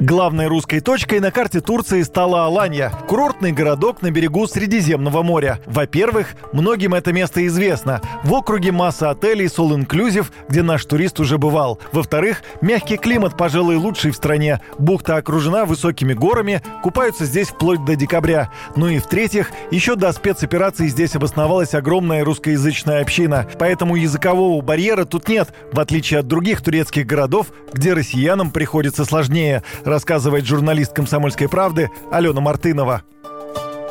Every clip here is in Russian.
Главной русской точкой на карте Турции стала Аланья, курортный городок на берегу Средиземного моря. Во-первых, многим это место известно. В округе масса отелей с All Inclusive, где наш турист уже бывал. Во-вторых, мягкий климат, пожалуй, лучший в стране. Бухта окружена высокими горами, купаются здесь вплоть до декабря. Ну и в-третьих, еще до спецоперации здесь обосновалась огромная русскоязычная община. Поэтому языкового барьера тут нет, в отличие от других турецких городов, где россиянам приходится сложнее – рассказывает журналист «Комсомольской правды» Алена Мартынова.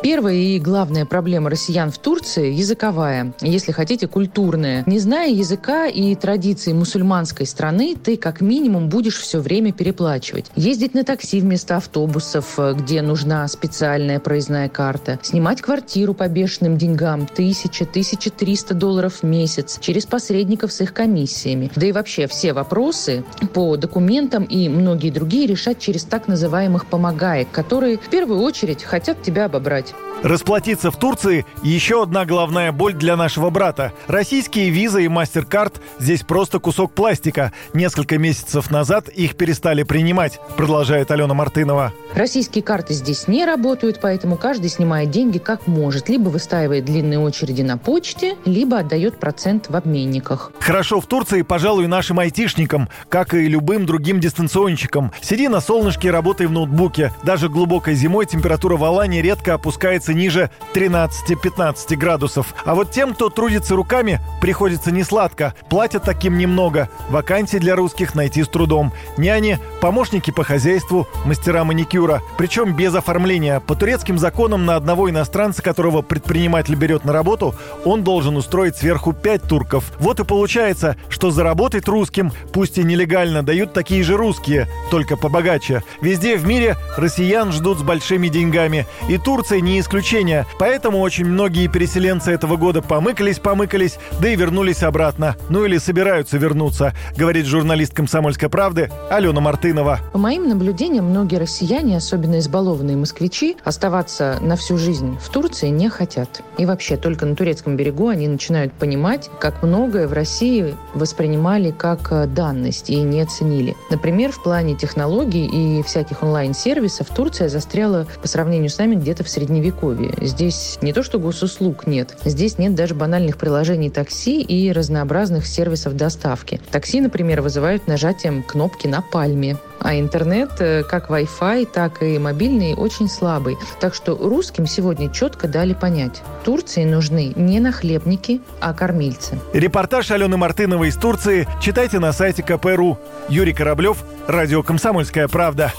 Первая и главная проблема россиян в Турции – языковая, если хотите, культурная. Не зная языка и традиций мусульманской страны, ты как минимум будешь все время переплачивать. Ездить на такси вместо автобусов, где нужна специальная проездная карта. Снимать квартиру по бешеным деньгам – 1000-1300 долларов в месяц через посредников с их комиссиями. Да и вообще все вопросы по документам и многие другие решать через так называемых помогаек, которые в первую очередь хотят тебя обобрать. Расплатиться в Турции – еще одна головная боль для нашего брата. Российские визы и MasterCard здесь просто кусок пластика. Несколько месяцев назад их перестали принимать, продолжает Алена Мартынова. Российские карты здесь не работают, поэтому каждый снимает деньги как может. Либо выстаивает длинные очереди на почте, либо отдает процент в обменниках. Хорошо в Турции, пожалуй, нашим айтишникам, как и любым другим дистанционщикам. Сиди на солнышке, работай в ноутбуке. Даже глубокой зимой температура в Алане редко опускается ниже 13-15 градусов. А вот тем, кто трудится руками, приходится несладко. Платят таким немного. Вакансии для русских найти с трудом. Няни, помощники по хозяйству, мастера маникюра. Причем без оформления. По турецким законам на одного иностранца, которого предприниматель берет на работу, он должен устроить сверху 5 турков. Вот и получается, что заработать русским, пусть и нелегально, дают такие же русские, только побогаче. Везде в мире россиян ждут с большими деньгами. И Турция не исключение. Поэтому очень многие переселенцы этого года помыкались-помыкались, да и вернулись обратно. Ну или собираются вернуться, говорит журналист «Комсомольской правды» Алена Мартынова. По моим наблюдениям, многие россияне, особенно избалованные москвичи, оставаться на всю жизнь в Турции не хотят. И вообще, только на турецком берегу они начинают понимать, как многое в России воспринимали как э, данность и не ценили. Например, в плане технологий и всяких онлайн-сервисов Турция застряла по сравнению с нами где-то в средневековье. Здесь не то, что госуслуг нет, здесь нет даже банальных приложений такси и разнообразных сервисов доставки. Такси, например, вызывают нажатием кнопки на пальме. А интернет, э, как Wi-Fi, так и мобильный, очень слабый. Так что русским сегодня четко дали понять. Турции нужны не нахлебники, а кормильцы. Репортаж Алены Мартыновой из Турции читайте на сайте КПРУ. Юрий Кораблев, Радио «Комсомольская правда».